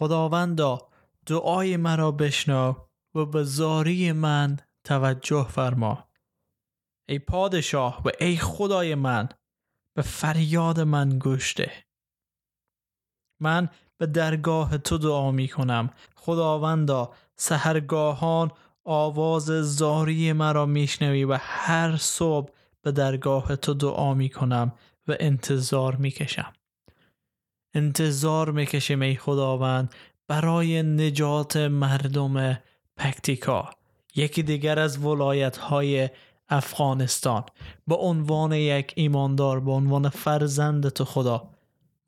خداوندا دعای مرا بشنو و به زاری من توجه فرما. ای پادشاه و ای خدای من به فریاد من گوش ده. من به درگاه تو دعا می کنم. خداوندا سهرگاهان آواز زاری مرا میشنوی و هر صبح به درگاه تو دعا می کنم و انتظار می کشم. انتظار می کشم ای خداوند برای نجات مردم پکتیکا یکی دیگر از ولایت های افغانستان. به عنوان یک ایماندار به عنوان فرزند تو خدا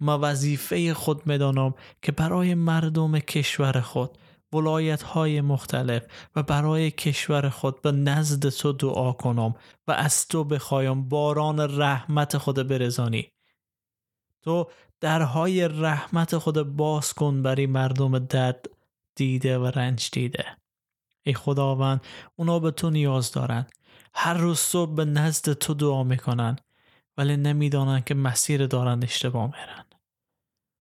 ما وظیفه خود می‌دانم که برای مردم کشور خود ولایت های مختلف و برای کشور خود به نزد تو دعا کنم و از تو بخوایم باران رحمت خود برزانی. تو درهای رحمت خود باز کن برای مردم درد دیده و رنج دیده. ای خداوند اونا به تو نیاز دارن. هر روز صبح به نزد تو دعا می‌کنن ولی نمی‌دانن که مسیر دارن اشتباه میرن.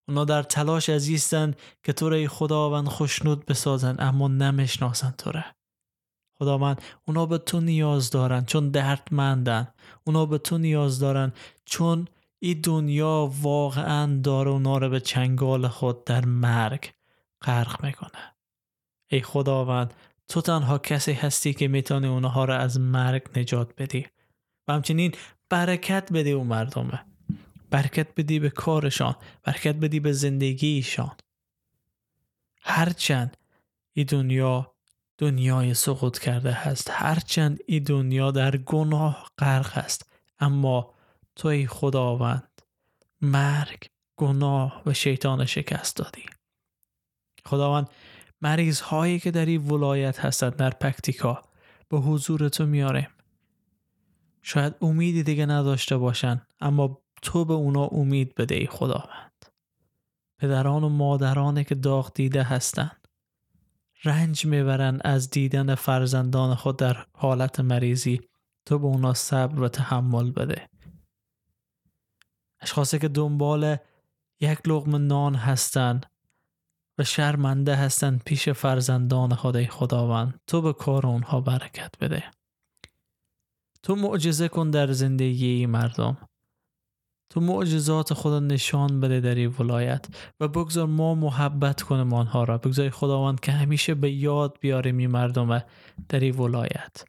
اونا در تلاش عزیزن که تو ای خداوند خوشنود بسازن اما نمی‌شناسن تو را. خداوند اونا به تو نیاز دارن چون دردمندن. اونا به تو نیاز دارن چون این دنیا واقعا داره اونا رو به چنگال خود در مرگ غرق می‌کنه. ای خداوند تو تنها کسی هستی که می‌تونی اونها رو از مرگ نجات بدی و همچنین برکت بدی اون مردمه. برکت بدی به کارشان برکت بدی به زندگیشان. هرچند این دنیا دنیای سقوط کرده هست هرچند این دنیا در گناه غرق است اما توی خداوند مرگ گناه و شیطان شکست دادی. خداوند مریض هایی که در این ولایت هستند در پکتیکا به حضور تو میاریم. شاید امیدی دیگه نداشته باشن اما تو به اونا امید بده ای خداوند. پدران و مادرانی که داغ دیده هستند رنج می‌برن از دیدن فرزندان خود در حالت مریضی. تو به اونا صبر و تحمل بده. اشخاصی که دنبال یک لغم نان هستند و شرمنده هستند پیش فرزندان خدای خداوند. تو به کار اونها برکت بده. تو معجزه کن در زندگی مردم. تو معجزات خدا نشان بده در این ولایت و بگذار ما محبت کنیم آنها را. بگذار خداوند که همیشه به یاد بیاریم این مردم در این ولایت.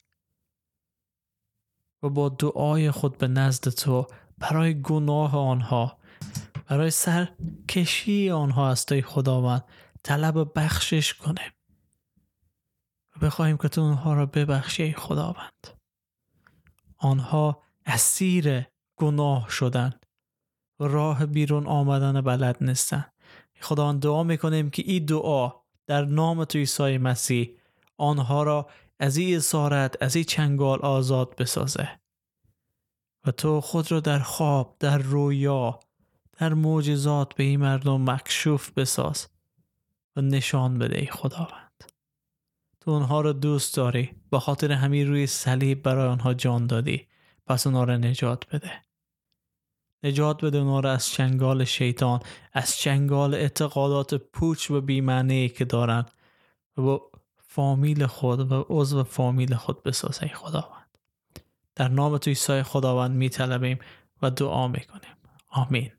و با دعای خود به نزد تو برای گناه آنها برای سرکشی آنها است خداوند. طلب بخشش و بخواهیم که تو اونها را ببخشی خداوند. آنها اسیر گناه شدن و راه بیرون آمدن بلد نیستن خداوند دعا می‌کنیم که این دعا در نام تو عیسی مسیح آنها را از این اسارت از این چنگال آزاد بسازه. و تو خود را در خواب در رویا در معجزات به این مردم مکشوف بساز و نشان بده ای خداوند. تو اونها را دوست داری به خاطر همین روی صلیب برای آنها جان دادی. پس اونها را نجات بده. نجات بده اونها را از چنگال شیطان از چنگال اعتقادات پوچ و بیمعنی که دارن و فامیل خود و عضو فامیل خود بسازه خداوند. در نام تو عیسی خداوند می طلبیم و دعا می کنیم آمین.